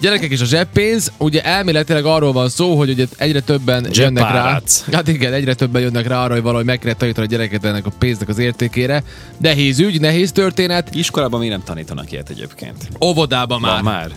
Gyerekek és a zseppénz, ugye elméletileg arról van szó, hogy ugye egyre többen jönnek rá. Hát igen, egyre többen jönnek rá arra, hogy valahogy meg kell tanítani a gyereket ennek a pénznek az értékére. Nehéz ügy, nehéz történet. Iskolában mi nem tanítanak ilyet egyébként. Óvodában már. Már. már.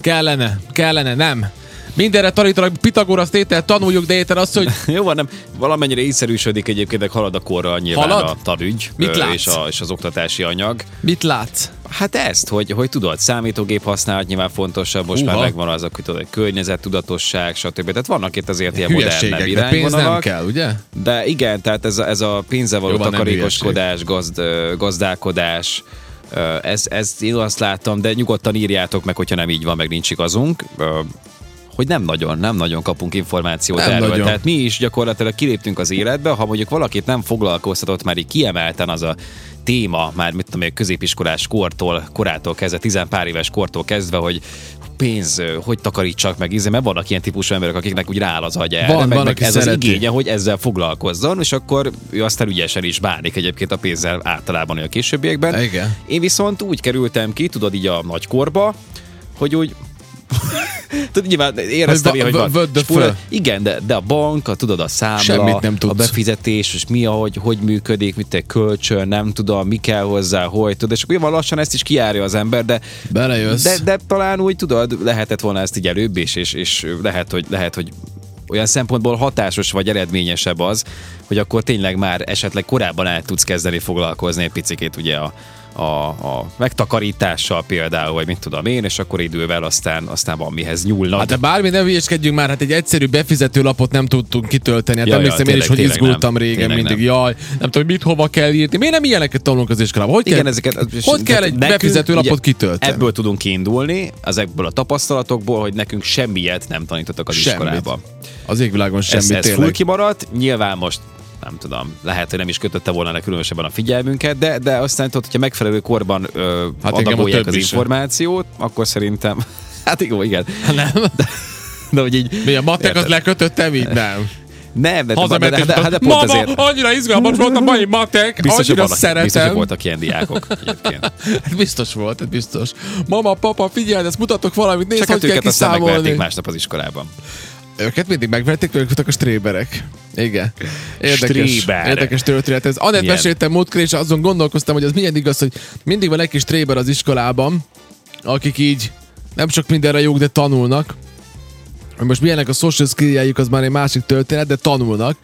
Kellene, kellene, nem. Mindenre tanítanak Pitagorasz tétel, tanuljuk, de érted azt, hogy Jó van, nem, valamennyire észszerűsödik egyébként, de halad a korra nyilván Halad? a tanügy Mit ö, látsz? és, a, és az oktatási anyag. mit látsz? Hát ezt, hogy, hogy tudod, számítógép használat nyilván fontosabb, most Húha. már megvan az, hogy tudod, környezettudatosság, stb. Tehát vannak itt azért ilyen modernebb de pénz nem irányvonalak. kell, ugye? De igen, tehát ez a, ez a pénzzel való Jó takarékoskodás, gazd, gazdálkodás, ez, ez én azt láttam, de nyugodtan írjátok meg, hogyha nem így van, meg nincs igazunk, hogy nem nagyon, nem nagyon kapunk információt Nem erről. nagyon. Tehát mi is gyakorlatilag kiléptünk az életbe, ha mondjuk valakit nem foglalkoztatott már így kiemelten az a téma, már mit tudom, én, középiskolás kortól, korától kezdve, tizen pár éves kortól kezdve, hogy pénz, hogy takarítsak meg, íze, mert vannak ilyen típusú emberek, akiknek úgy rááll az agy erre, Van, meg, van, meg ez szereti. az igénye, hogy ezzel foglalkozzon, és akkor ő aztán ügyesen is bánik egyébként a pénzzel általában a későbbiekben. Igen. Én viszont úgy kerültem ki, tudod így a nagykorba, hogy úgy Tudod, nyilván éreztem, Hogy hogy, va- hogy va- van. föl. Igen, de, de a bank, a, tudod, a számla, Semmit nem a tudsz. befizetés, és mi, ahogy, hogy működik, mit egy kölcsön, nem tudom, mi kell hozzá, hogy tudod, és akkor van lassan ezt is kiárja az ember, de Belejössz. de, de talán úgy tudod, lehetett volna ezt így előbb is, és, és lehet, hogy, lehet, hogy olyan szempontból hatásos vagy eredményesebb az, hogy akkor tényleg már esetleg korábban el tudsz kezdeni foglalkozni egy picikét ugye a, a, a megtakarítással például, vagy mit tudom én, és akkor idővel aztán, aztán van mihez nyúlnod. Hát de bármi ne hülyeskedjünk már, hát egy egyszerű befizető lapot nem tudtunk kitölteni. Hát Ja, ja, emlékszem én is, hogy izgultam nem. régen mindig. nem. Jaj, nem tudom, hogy mit hova kell írni. Miért nem ilyeneket tanulunk az iskolában? Hogy Igen, kell, ezeket, hogy kell egy nekünk, befizető lapot kitölteni? Ebből tudunk kiindulni, ezekből a tapasztalatokból, hogy nekünk semmiet nem tanítottak az Semmit. iskolába. Az égvilágon semmi ez, ez full kimaradt, nyilván most nem tudom, lehet, hogy nem is kötötte volna le különösebben a figyelmünket, de, de aztán tudod, hogyha megfelelő korban ö, Hát hát adagolják az többi sem. információt, akkor szerintem, hát igen, igen. Nem? De, de hogy így... Mi a matek az érted? lekötöttem így? Nem. Nem, de, de, de, de, de, de pont Mama, annyira izgalmas volt a mai matek, Biztos, hogy annyira vannak, biztos, hogy szeretem. voltak ilyen diákok egyébként. Hát biztos volt, hát biztos. Mama, papa, figyelj, ezt mutatok valamit, nézd, Csak hogy hát kell őket aztán megverték kiszámolni. másnap az iskolában. Őket mindig megverték, ők voltak a stréberek. Igen. Érdekes, Stréber. érdekes történet. Ez Anett meséltem múltkor, és azon gondolkoztam, hogy az milyen igaz, hogy mindig van egy kis stréber az iskolában, akik így nem csak mindenre jók, de tanulnak. Hogy Most milyenek a social skilljeik, az már egy másik történet, de tanulnak.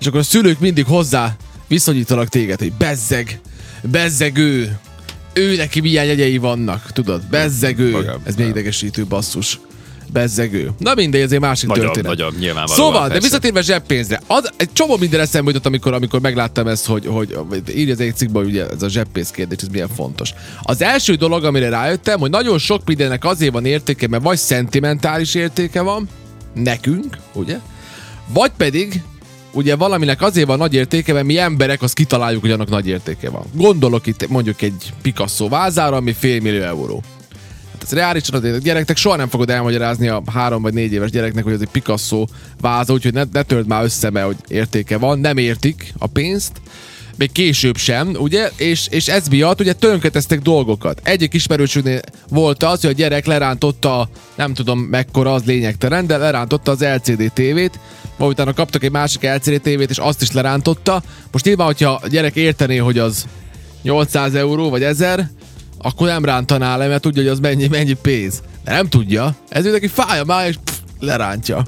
És akkor a szülők mindig hozzá viszonyítanak téged, hogy bezzeg, bezzeg ő, ő neki milyen jegyei vannak, tudod, bezzeg ő. Ez még idegesítő basszus. Bezzegő. Na mindegy, ez egy másik Nagyon, történet. nagyon nyilvánvalóan. Szóval, de persze. visszatérve zseppénzre, az, egy csomó minden eszembe jutott, amikor, amikor megláttam ezt, hogy, hogy írja az egy cikkben, hogy ugye ez a zseppénz kérdés, ez milyen fontos. Az első dolog, amire rájöttem, hogy nagyon sok mindennek azért van értéke, mert vagy szentimentális értéke van, nekünk, ugye? Vagy pedig ugye valaminek azért van nagy értéke, mert mi emberek azt kitaláljuk, hogy annak nagy értéke van. Gondolok itt mondjuk egy Picasso vázára, ami fél millió euró. Ez reálisan azért a gyereknek soha nem fogod elmagyarázni a három vagy négy éves gyereknek, hogy ez egy Picasso váza, úgyhogy ne, ne törd már össze, mert hogy értéke van, nem értik a pénzt, még később sem, ugye, és, és ez miatt ugye tönkreteztek dolgokat. Egyik ismerősünknél volt az, hogy a gyerek lerántotta, nem tudom mekkora az lényegtelen, de lerántotta az LCD tévét, majd utána kaptak egy másik LCD tévét, és azt is lerántotta. Most nyilván, hogyha a gyerek értené, hogy az 800 euró vagy 1000, akkor nem rántaná le, mert tudja, hogy az mennyi, mennyi pénz. De nem tudja. Ez neki fáj a mája, és pff, lerántja.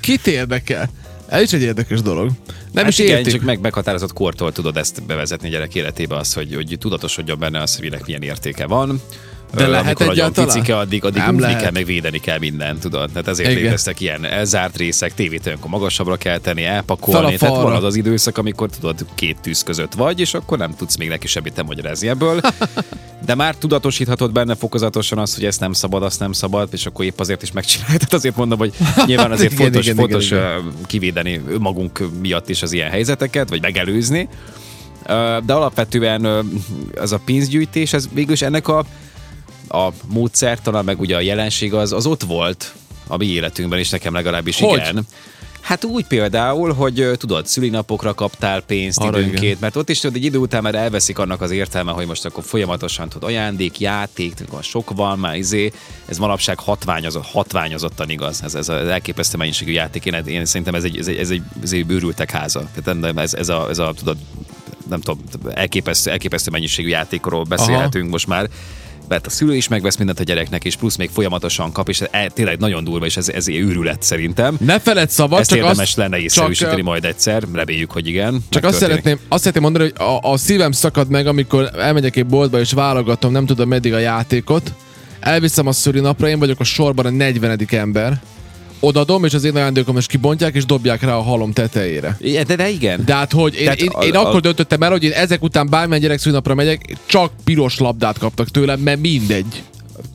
Kit érdekel? Ez is egy érdekes dolog. Nem Hát is igen, értik. csak meg meghatározott kortól tudod ezt bevezetni gyerek életébe, az, hogy, hogy tudatosodjon benne az, hogy milyen értéke van. De Ö, lehet nagyon egyáltalán? picike, addig, addig Nem lehet. kell, meg védeni kell mindent, tudod. Tehát ezért Igen. léteztek ilyen elzárt részek, tévét olyankor magasabbra kell tenni, elpakolni. Tehát van az az időszak, amikor tudod, két tűz között vagy, és akkor nem tudsz még neki semmit nem magyarázni ebből. De már tudatosíthatod benne fokozatosan azt, hogy ezt nem szabad, azt nem szabad, és akkor épp azért is megcsinálod. Tehát azért mondom, hogy nyilván azért Igen, fontos, igen, fontos igen, ö, kivédeni magunk miatt is az ilyen helyzeteket, vagy megelőzni. De alapvetően az a pénzgyűjtés, ez végülis ennek a, a módszertana, meg ugye a jelenség az, az ott volt a mi életünkben is, nekem legalábbis Hogy? igen. Hát úgy például, hogy tudod, szülinapokra kaptál pénzt Arra időnként, igen. mert ott is tudod, egy idő után már elveszik annak az értelme, hogy most akkor folyamatosan tud ajándék, játék, tudod, sok van, már izé, ez manapság hatványozott, hatványozottan igaz, ez, ez az elképesztő mennyiségű játék, én, én szerintem ez egy, ez egy, ez egy, ez egy bőrültek háza, tehát ez, ez, a, ez a, tudod, nem tudom, elképesztő, elképesztő mennyiségű játékról beszélhetünk Aha. most már, mert a szülő is megvesz mindent a gyereknek, és plusz még folyamatosan kap, és ez tényleg nagyon durva, és ez, ez őrület szerintem. Ne feled szabad, Ezt csak érdemes azt, lenne észrevűsíteni csak, majd egyszer, reméljük, hogy igen. Csak azt szeretném, azt szeretném mondani, hogy a, a szívem szakad meg, amikor elmegyek egy boltba és válogatom, nem tudom meddig a játékot, elviszem a szülinapra, én vagyok a sorban a 40. ember, odadom, és az én ajándékom is kibontják, és dobják rá a halom tetejére. Igen, De, de igen. De hát, hogy én, Tehát én, a- én a- akkor döntöttem el, hogy én ezek után bármilyen gyerek megyek, csak piros labdát kaptak tőlem, mert mindegy.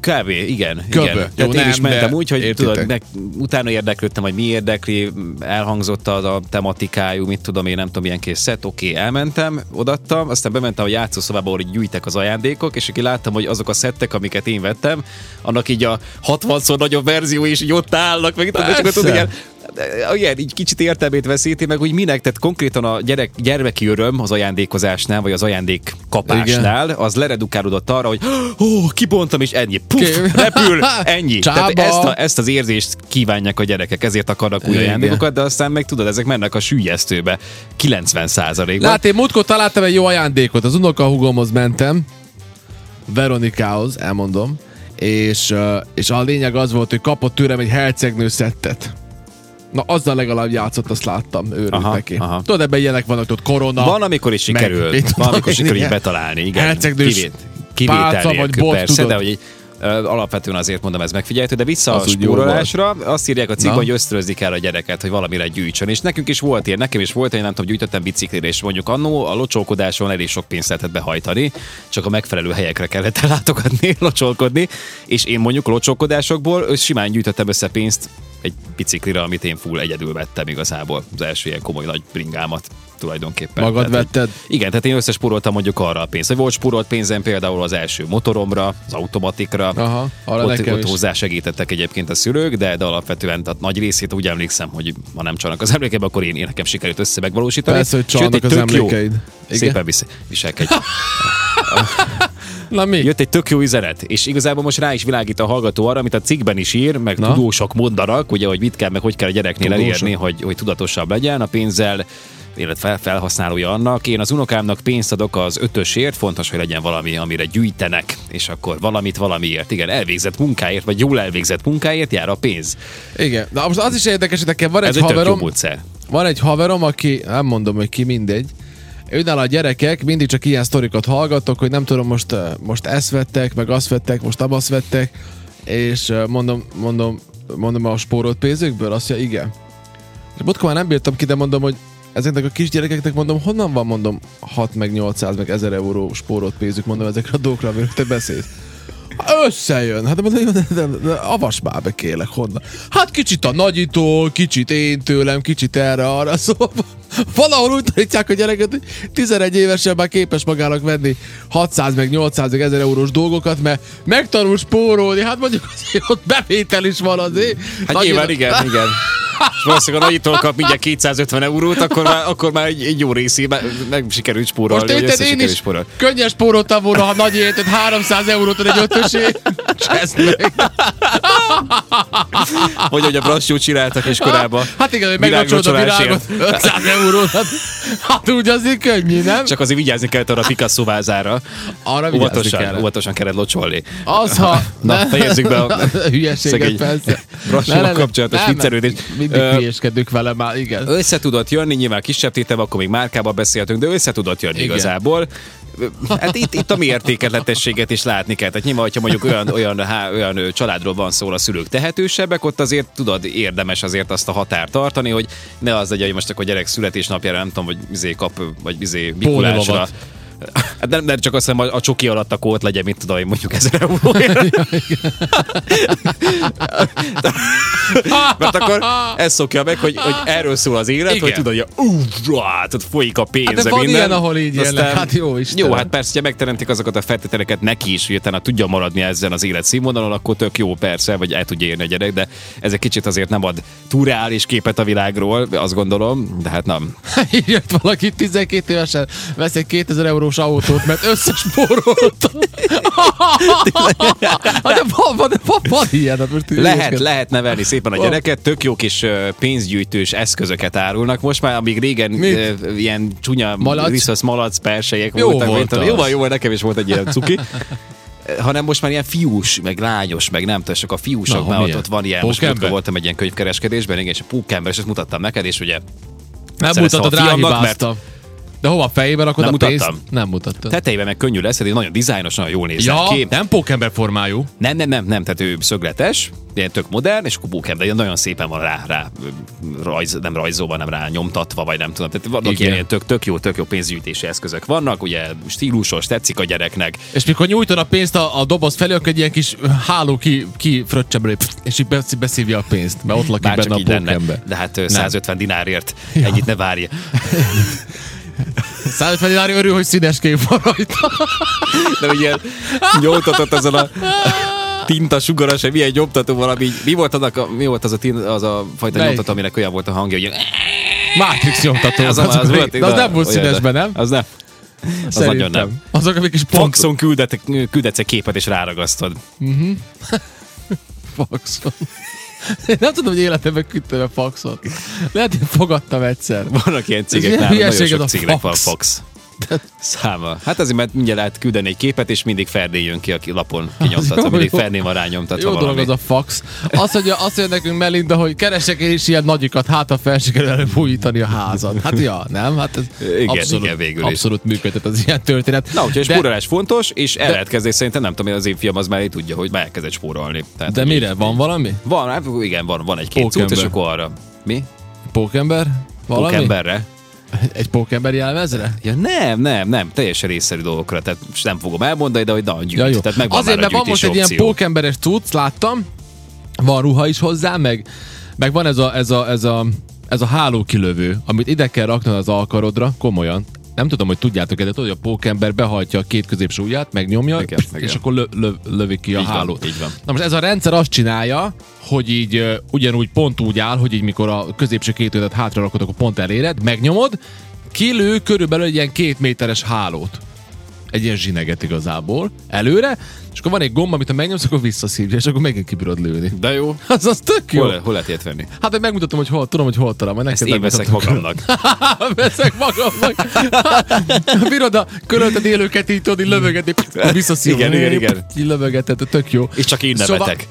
Kb. igen. Kb. igen. Jó, Tehát én nem, is mentem úgy, hogy értitek. tudod, meg, utána érdeklődtem, hogy mi érdekli, elhangzott az a tematikájú, mit tudom én, nem tudom, ilyen kész szett, oké, elmentem, odattam, aztán bementem a játszószobába, ahol így gyűjtek az ajándékok, és aki láttam, hogy azok a szettek, amiket én vettem, annak így a 60-szor nagyobb verzió is így ott állnak, meg tudod, és akkor tudod, Persze. Ilyen, igen, így kicsit értelmét veszíti, meg úgy minek, tehát konkrétan a gyerek, gyermeki öröm az ajándékozásnál, vagy az ajándék kapásnál, az leredukálódott arra, hogy ó, kibontam, és ennyi, puff, Ki- repül, ennyi. Tehát Csába. ezt, a, ezt az érzést kívánják a gyerekek, ezért akarnak új Igen. ajándékokat, de aztán meg tudod, ezek mennek a sűjesztőbe 90 százalékban. Lát, én múltkor találtam egy jó ajándékot, az unokahúgomhoz mentem, Veronikához, elmondom, és, és a lényeg az volt, hogy kapott tőlem egy hercegnő szettet. Na, azzal legalább játszott, azt láttam, őrült Aha, neki. aha. Tudod, ebben ilyenek vannak, tudod, korona. Van, amikor is meg- sikerül, mit van, amikor sikerül így betalálni, igen. hercegnős Kivét, kivétel pálca vagy bot, persze, tudod. de hogy így, alapvetően azért mondom, ez megfigyelhető, de vissza Az a spórolásra, azt írják a cikkben, hogy ösztönözni kell a gyereket, hogy valamire gyűjtsön. És nekünk is volt ilyen, nekem is volt, én nem tudom, gyűjtöttem biciklire, és mondjuk annó a locsolkodáson elég sok pénzt lehetett behajtani, csak a megfelelő helyekre kellett ellátogatni, locsolkodni, és én mondjuk locsolkodásokból simán gyűjtöttem össze pénzt egy biciklire, amit én full egyedül vettem igazából. Az első ilyen komoly nagy bringámat tulajdonképpen. Magad Tehát, hogy- vetted? igen, tehát én összespóroltam mondjuk arra a pénzt. Vagy volt spórolt pénzem például az első motoromra, az automatikra. Aha, arra ott, ott is. hozzásegítettek egyébként a szülők, de, de alapvetően tehát nagy részét úgy emlékszem, hogy ha nem csalnak az emlékeim, akkor én, én nekem sikerült össze megvalósítani. Persze, hogy csalnak az tök jó- emlékeid. Igen? Szépen visz, viselkedj. Na mi? Jött egy tök jó üzenet, és igazából most rá is világít a hallgató arra, amit a cikkben is ír, meg? Na? tudósok mondanak, ugye, hogy mit kell, meg hogy kell a gyereknél Tudósok. elérni, hogy, hogy tudatosabb legyen a pénzzel, illetve fel- felhasználója annak. Én az unokámnak pénzt adok az ötösért, fontos, hogy legyen valami, amire gyűjtenek, és akkor valamit valamiért, igen, elvégzett munkáért, vagy jól elvégzett munkáért jár a pénz. Igen. Na most az is érdekes, hogy nekem van Ez egy egy haverom, van egy haverom, aki, nem mondom, hogy ki mindegy, őnál a gyerekek mindig csak ilyen sztorikat hallgatok, hogy nem tudom, most, most ezt vettek, meg azt vettek, most abasz vettek, és mondom, mondom, mondom a spórolt pénzükből, azt mondja, igen. És múltkor már nem bírtam ki, de mondom, hogy ezeknek a kisgyerekeknek mondom, honnan van, mondom, 6 meg 800 meg 1000 euró spórolt pénzük, mondom, ezekre a dolgokra, amiről te beszélsz. Összejön. Hát mondom, de, de, de, avas már be kérlek, honnan. Hát kicsit a nagyitól, kicsit én tőlem, kicsit erre, arra, szóval valahol úgy tanítják a gyereket, hogy 11 évesen már képes magának venni 600 meg 800 meg 1000 eurós dolgokat, mert megtanul spórolni, hát mondjuk azért ott bevétel is van azért. Hát Nagyira- nyilván igen, igen. És valószínűleg a nagyitól kap mindjárt 250 eurót, akkor már, akkor már egy, egy jó részé meg, meg sikerült spórolni, Most érted, én is spórolni. könnyes spóroltam volna, ha nagy életet 300 eurót ad egy ötösé. Cseszd meg. Vagy hogy a brassót csináltak és korábban. Hát igen, hogy meglacsolod a virágot csolásért. 500 eurót. Hát, hát úgy azért könnyű, nem? Csak azért vigyázni kellett arra a Picasso vázára. Arra Óvatosan, kell. óvatosan kellett locsolni. Az, ha... Na, fejezzük be a hülyeséget, persze. brassóval Ne, ne, ne. kapcsolatos viccelődés. Mindig hülyeskedünk vele már, igen. Össze tudott jönni, nyilván kisebb tétem, akkor még márkában beszéltünk, de össze tudott jönni igazából. Hát itt, itt a mi értékletességet is látni kell. Tehát nyilván, hogyha mondjuk olyan, olyan, há, olyan családról van szó, a szülők tehetősebbek, ott azért tudod, érdemes azért azt a határt tartani, hogy ne az legyen, hogy most akkor gyerek születésnapjára nem tudom, hogy izé kap, vagy izé Mikulásra. Pólóvavat. Hát nem, nem csak azt hiszem, a, a csoki alatt akkor ott legyen, mit tudom én, mondjuk ezer euróért. Mert akkor ez szokja meg, hogy, hogy erről szól az élet, Igen. hogy tudod, hogy hát ott folyik a pénz, Hát de van minden. ilyen, ahol így élnek. Hát jó Istenem. Jó, hát persze, hogyha megteremtik azokat a feltételeket neki is, hogy utána tudja maradni ezen az élet színvonalon, akkor tök jó persze, vagy el tudja érni a gyerek, de ez egy kicsit azért nem ad túl reális képet a világról, azt gondolom, de hát nem. Jött valaki 12 évesen, vesz egy 2000 eurós autót, mert összespórolta. hát van, van, van, van ilyen. Hát most Lehet, lehet nevelni szépen a gyereket, tök jó kis pénzgyűjtős eszközöket árulnak. Most már, amíg régen Mit? ilyen csúnya Malac? riszasz, malac, persejek Jó voltak. volt mint. Jó van, jó van, nekem is volt egy ilyen cuki. hanem most már ilyen fiús, meg lányos, meg nem tudom, csak a Na, fiúsoknál ott, milyen? ott van ilyen. Most Pókember? múltkor voltam egy ilyen könyvkereskedésben, igen, és a pókember, és ezt mutattam neked, és ugye Nem a fiamnak, ráhibáztam. De hova fejében rakod Nem a pénzt? mutattam. Nem mutattad. tetejében meg könnyű lesz, de nagyon dizájnos, nagyon jól néz Ja, ki. nem pókember formájú. Nem, nem, nem, nem, tehát ő szögletes, ilyen tök modern, és akkor pókember, ilyen nagyon szépen van rá, rá rajz, nem rajzolva, nem rá nyomtatva, vagy nem tudom. Tehát vannak Igen. ilyen tök, tök jó, tök jó pénzgyűjtési eszközök vannak, ugye stílusos, tetszik a gyereknek. És mikor nyújtod a pénzt a, a doboz felé, akkor egy ilyen kis háló ki, ki fröccse belé, pff, és így besz- beszívja a pénzt, mert ott lakik Bár benne a pókember. de hát ö, 150 dinárért ennyit ne várja. 150 dinár örül, hogy színes kép van rajta. De ugye nyomtatott azon a tinta sugaras, milyen nyomtató valami, mi volt, annak a, mi volt az a, tin, az a fajta Melyik? nyomtató, aminek olyan volt a hangja, hogy Matrix nyomtató. az, az, még- volt, de az nem volt színesben, nem? Az nem. Az nagyon nem. Szerintem. Azok, amik kis pont... Foxon küldetsz, egy képet és ráragasztod. Faxon. Én nem tudom, hogy életemben küldtem a faxot. Lehet, hogy fogadtam egyszer. Vannak ilyen cégek nálam, nagyon sok cégnek van Fox? Száma. Hát azért, mert mindjárt lehet küldeni egy képet, és mindig Ferdén jön ki a lapon kinyomtatva. Mindig. Ferdén van rányomtatva Jó dolog valami. az a fax. Azt mondja, azt mondja nekünk Melinda, hogy keresek én is ilyen nagyikat, hát a fel sikerül a házat. Hát ja, nem? Hát ez Igen, abszolút, igen, végül abszolút működhet az ilyen történet. Na, úgyhogy spórolás fontos, és el de- lehet kezdeni, szerintem nem tudom, az én fiam az már tudja, hogy már elkezdett spórolni. Tehát, de mire? így- Van valami? Van, hát igen, van, van egy-két és akkor arra. Mi? Pókember? Valami? Pókemberre? Egy pókember jelmezre? Ja nem, nem, nem, teljesen részszerű dolgokra, tehát nem fogom elmondani, de hogy na, gyűjt. Ja, jó. Tehát megvan Azért, mert van most egy ilyen pókemberes cucc, láttam, van ruha is hozzá, meg, meg van ez a, ez a, ez a, ez a hálókilövő, amit ide kell raknod az alkarodra, komolyan. Nem tudom, hogy tudjátok-e, de tudod, hogy a pókember behajtja a két középső ujját, megnyomja, Igen, és igen. akkor lö, lö, lövi ki a Így van, hálót. így van. Na most ez a rendszer azt csinálja, hogy így ö, ugyanúgy pont úgy áll, hogy így mikor a középső két ujjadat hátra rakod, akkor pont eléred, megnyomod, kilő körülbelül egy ilyen két méteres hálót egy ilyen zsineget igazából, előre, és akkor van egy gomb, amit ha megnyomsz, akkor visszaszívja, és akkor megint kibírod lőni. De jó. Az az tök jó. Hol, hol lehet ilyet venni? Hát, hogy megmutatom, hogy hol, tudom, hogy hol talán, majd Ezt én veszek magamnak. veszek magamnak. Bírod a körölted élőket így így lövögetni, visszaszívja. Igen, igen, igen. Így lövögeted, tök jó. És csak én Szóval- nevetek.